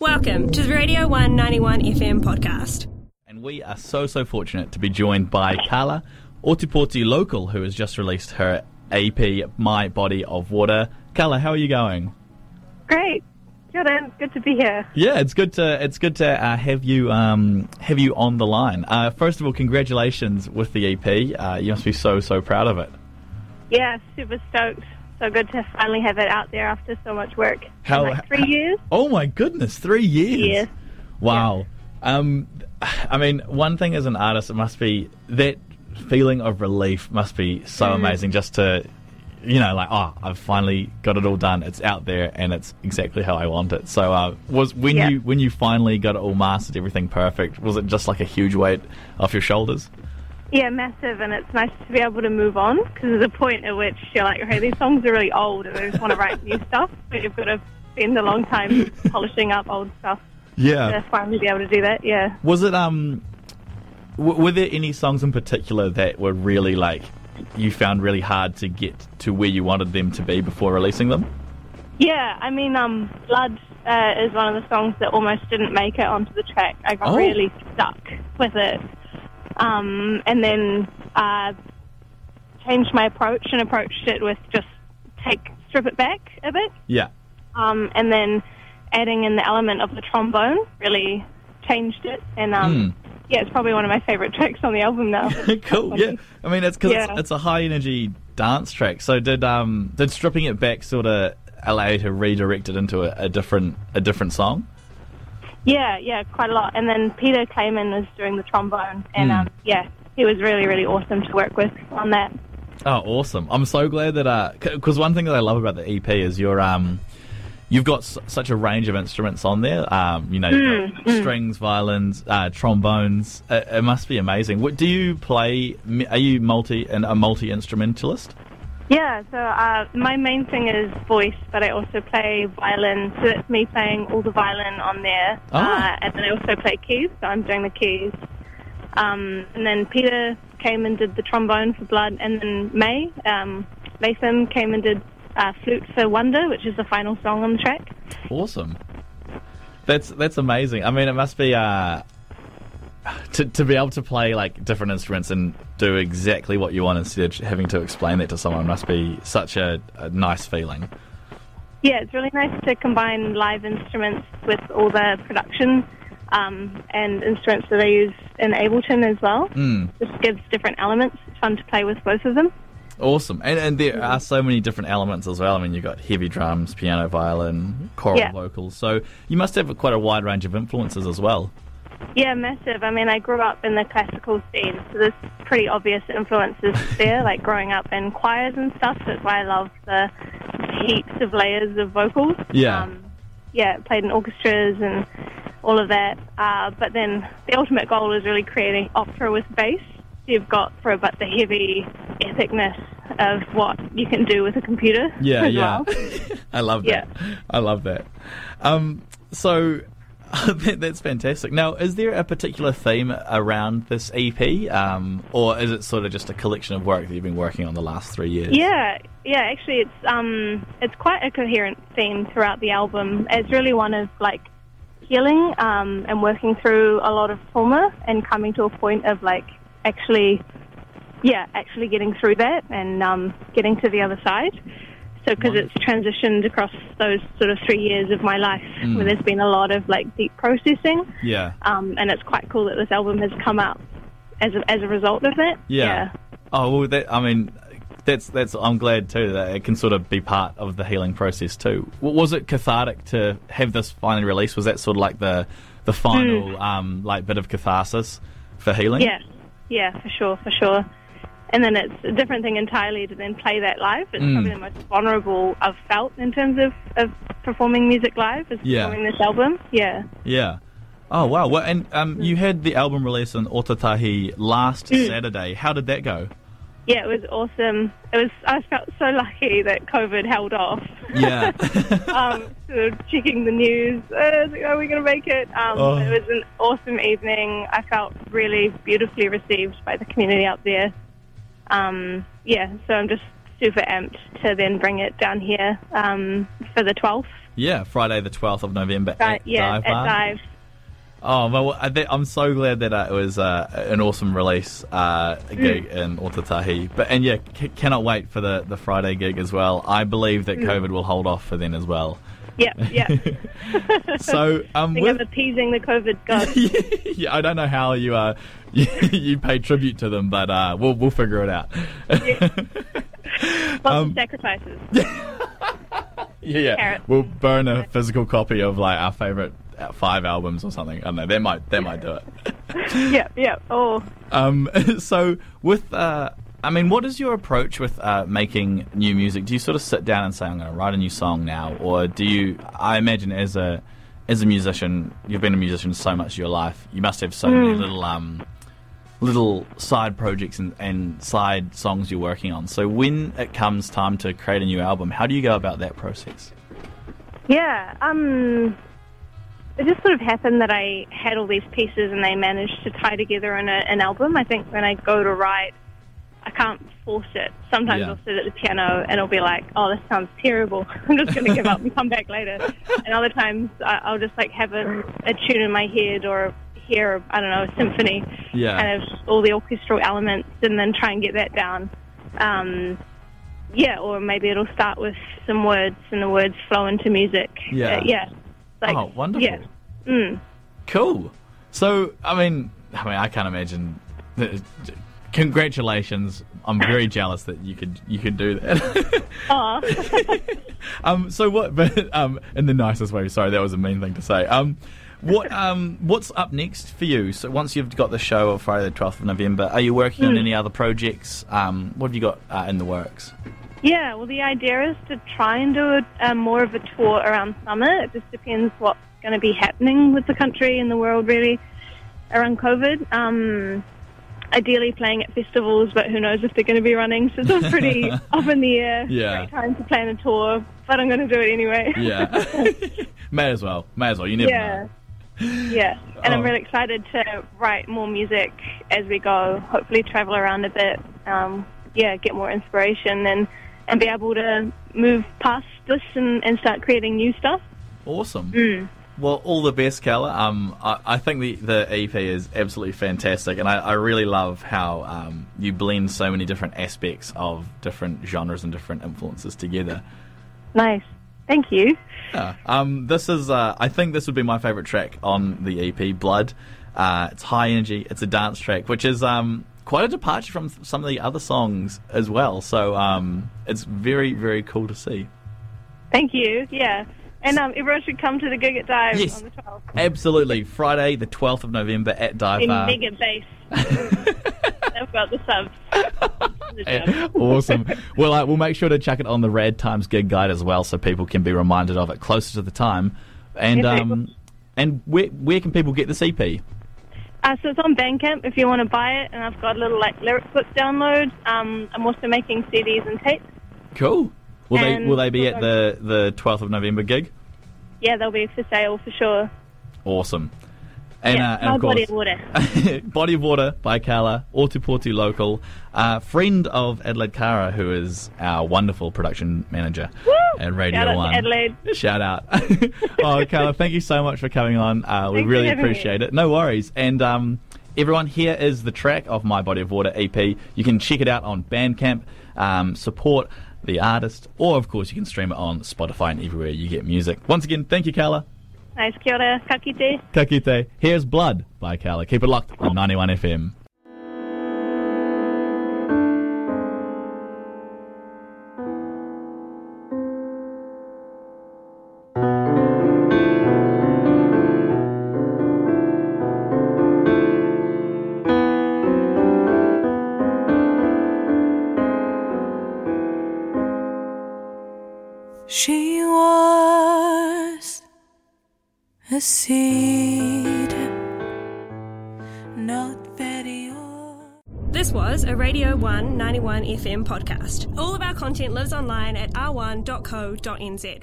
Welcome to the Radio 191 FM podcast. And we are so, so fortunate to be joined by Carla Otipoti Local, who has just released her EP, My Body of Water. Carla, how are you going? Great. Jordan, good to be here. Yeah, it's good to it's good to uh, have you um, have you on the line. Uh, first of all, congratulations with the EP. Uh, you must be so so proud of it. Yeah, super stoked. So good to finally have it out there after so much work. How like three years? Oh my goodness, three years! Yeah. Wow. Um, I mean, one thing as an artist, it must be that feeling of relief must be so Mm. amazing just to, you know, like, oh, I've finally got it all done. It's out there and it's exactly how I want it. So, uh, was when Yeah. you when you finally got it all mastered, everything perfect, was it just like a huge weight off your shoulders? Yeah, massive, and it's nice to be able to move on because there's a point at which you're like, okay, these songs are really old and I just want to write new stuff, but you've got to spend a long time polishing up old stuff Yeah. to finally be able to do that. Yeah. Was it um? W- were there any songs in particular that were really like you found really hard to get to where you wanted them to be before releasing them? Yeah, I mean, um, Blood uh, is one of the songs that almost didn't make it onto the track. I got Oh. really stuck with it. Um, and then uh, changed my approach and approached it with just take strip it back a bit. Yeah. Um, and then adding in the element of the trombone really changed it. And um, yeah, it's probably one of my favorite tracks on the album now. cool. Yeah. I mean, it's because Yeah. it's, it's a high energy dance track. So did um did stripping it back sort of allow you to redirect it into a, a different a different song? Yeah, yeah, quite a lot. And then Peter Clayman was doing the trombone, and Hmm. um, yeah, he was really, really awesome to work with on that. Oh, awesome! I'm so glad that because one thing that I love about the EP is your um. You've got s- such a range of instruments on there. Um, you know, you've got strings, violins, uh, trombones. It, it must be amazing. What do you play? m- Are you multi and a multi instrumentalist? Yeah, so uh, my main thing is voice, but I also play violin. So it's me playing all the violin on there, Ah. uh, and then I also play keys. So I'm doing the keys. Um, and then Peter came and did the trombone for Blood, and then May um, Latham came and did uh, flute for Wonder, which is the final song on the track. Awesome. That's that's amazing. I mean, it must be uh, to to be able to play like different instruments and do exactly what you want instead of having to explain that to someone must be such a, a nice feeling. Yeah, it's really nice to combine live instruments with all the production um, and instruments that I use in Ableton as well. Mm. Just gives different elements. It's fun to play with both of them. Awesome, and and there are so many different elements as well. I mean, you've got heavy drums, piano, violin, choral Yeah. vocals. So you must have quite a wide range of influences as well. Yeah, massive. I mean, I grew up in the classical scene, so there's pretty obvious influences there, like growing up in choirs and stuff. That's why I love the heaps of layers of vocals. Yeah. Um, yeah, played in orchestras and all of that. Uh, but then the ultimate goal is really creating opera with bass. You've got for but the heavy epicness of what you can do with a computer. Yeah, yeah. well. I love that. Yeah. I love that. Um, so that's fantastic. Now, is there a particular theme around this EP, um, or is it sort of just a collection of work that you've been working on the last three years? Yeah, yeah. Actually, it's um, it's quite a coherent theme throughout the album. It's really one of like healing um, and working through a lot of trauma and coming to a point of like actually, yeah, actually getting through that and um, getting to the other side. So, because it's transitioned across those sort of three years of my life, where there's been a lot of like deep processing, Yeah. um, and it's quite cool that this album has come out as a, as a result of it. Yeah. Oh well, that I mean, that's that's. I'm glad too that it can sort of be part of the healing process too. Was it cathartic to have this finally released? Was that sort of like the the final um, like bit of catharsis for healing? Yeah, yeah, for sure, for sure. And then it's a different thing entirely to then play that live. It's Mm. probably the most vulnerable I've felt in terms of, of performing music live, is Yeah. performing this album. Yeah. Yeah. Oh wow! Well, and um, you had the album release in Otautahi last Saturday. How did that go? Yeah, it was awesome. It was. I felt so lucky that COVID held off. Yeah. um, sort of checking the news. Uh, like, are we going to make it? Um, Oh. It was an awesome evening. I felt really beautifully received by the community out there. Um, yeah, so I'm just super amped to then bring it down here um, for the 12th. Yeah, Friday the 12th of November Right, at yeah, Dive at Bar. Dive. Oh, well, I I'm so glad that uh, it was uh, an awesome release uh, gig Mm. in Otautahi. But and yeah, c- cannot wait for the, the Friday gig as well. I believe Mm. that COVID will hold off for then as well. Yeah, yeah. So um, I think with, I'm appeasing the COVID gods. yeah, I don't know how you uh you, you pay tribute to them, but uh, we'll we'll figure it out. Lots Um, of sacrifices. yeah, Carrot. we'll burn a physical copy of like our favorite uh, five albums or something. I don't know. They might they might do it. yeah, yeah. Oh, Um, so with, uh, I mean, what is your approach with uh, making new music? Do you sort of sit down and say, "I'm going to write a new song now," or do you? I imagine as a as a musician, you've been a musician so much of your life. You must have so many little um, little side projects and, and side songs you're working on. So when it comes time to create a new album, how do you go about that process? yeah. Um, it just sort of happened that I had all these pieces and they managed to tie together in a, an album. I think when I go to write, I can't force it. Sometimes Yeah. I'll sit at the piano and I'll be like, "Oh, this sounds terrible. I'm just going to give up and come back later." And other times I- I'll just like have a, a tune in my head or hear, I don't know, a symphony, Yeah. kind of all the orchestral elements, and then try and get that down. Um, yeah, or maybe it'll start with some words and the words flow into music. Yeah. Uh, yeah. Like, oh, wonderful. Yeah. Mm. Cool. So, I mean, I mean, I can't imagine. Congratulations! I'm very jealous that you could you could do that. Aw. um, so what? But um, in the nicest way. Sorry, that was a mean thing to say. Um, what um, what's up next for you? So once you've got the show on Friday the 12th of November, are you working on any other projects? Um, what have you got uh, in the works? Yeah, well, the idea is to try and do a, a more of a tour around summer. It just depends what's going to be happening with the country and the world, really, around COVID. Um, ideally, playing at festivals, but who knows if they're going to be running. So it's all pretty up in the air. Yeah. Great time to plan a tour, but I'm going to do it anyway. Yeah, may as well. May as well. You never yeah. know. Yeah, and Oh. I'm really excited to write more music as we go. Hopefully, travel around a bit. Um, yeah, get more inspiration and and be able to move past this and, and start creating new stuff. Awesome. Mm. Well, all the best, Carla. Um, I, I think the, the EP is absolutely fantastic, and I, I really love how um, you blend so many different aspects of different genres and different influences together. Nice, thank you. Yeah. Um, this is, uh, I think, this would be my favorite track on the EP, Blood. Uh, it's high energy. It's a dance track, which is um, quite a departure from some of the other songs as well. So um, it's very, very cool to see. Thank you. Yeah, and um, everyone should come to the gig at Dive Yes. on the 12th Absolutely, Friday the twelfth of November at Dive in Bar. Mega Base. I've got the subs. Yeah, awesome. Well, uh, we'll make sure to chuck it on the Rad Times gig guide as well, so people can be reminded of it closer to the time. And Yeah, um, and where where can people get this EP? Uh, so it's on Bandcamp if you want to buy it, and I've got a little like lyric book download. Um, I'm also making CDs and tapes. Cool. Will they will they be at the the twelfth of November gig? Yeah, they'll be for sale for sure. Awesome. And, yeah, uh, and of course, body of water. Body of Water by Carla, Ortuportu local, uh, friend of Adelaide Cara, who is our wonderful production manager at Radio Shout out to One. Adelaide. Shout out. oh, Carla, thank you so much for coming on. Uh, we really having me. appreciate it. No worries. And um, everyone, here is the track of My Body of Water EP. You can check it out on Bandcamp. Um, support the artist, or of course, you can stream it on Spotify and everywhere you get music. Once again, thank you, Carla. Nice, kia ora, ka kite. Here's Blood by Carla. Keep it locked on 91 FM. She was a seed, not very old. This was a Radio 1 91 FM podcast. All of our content lives online at r1.co.nz.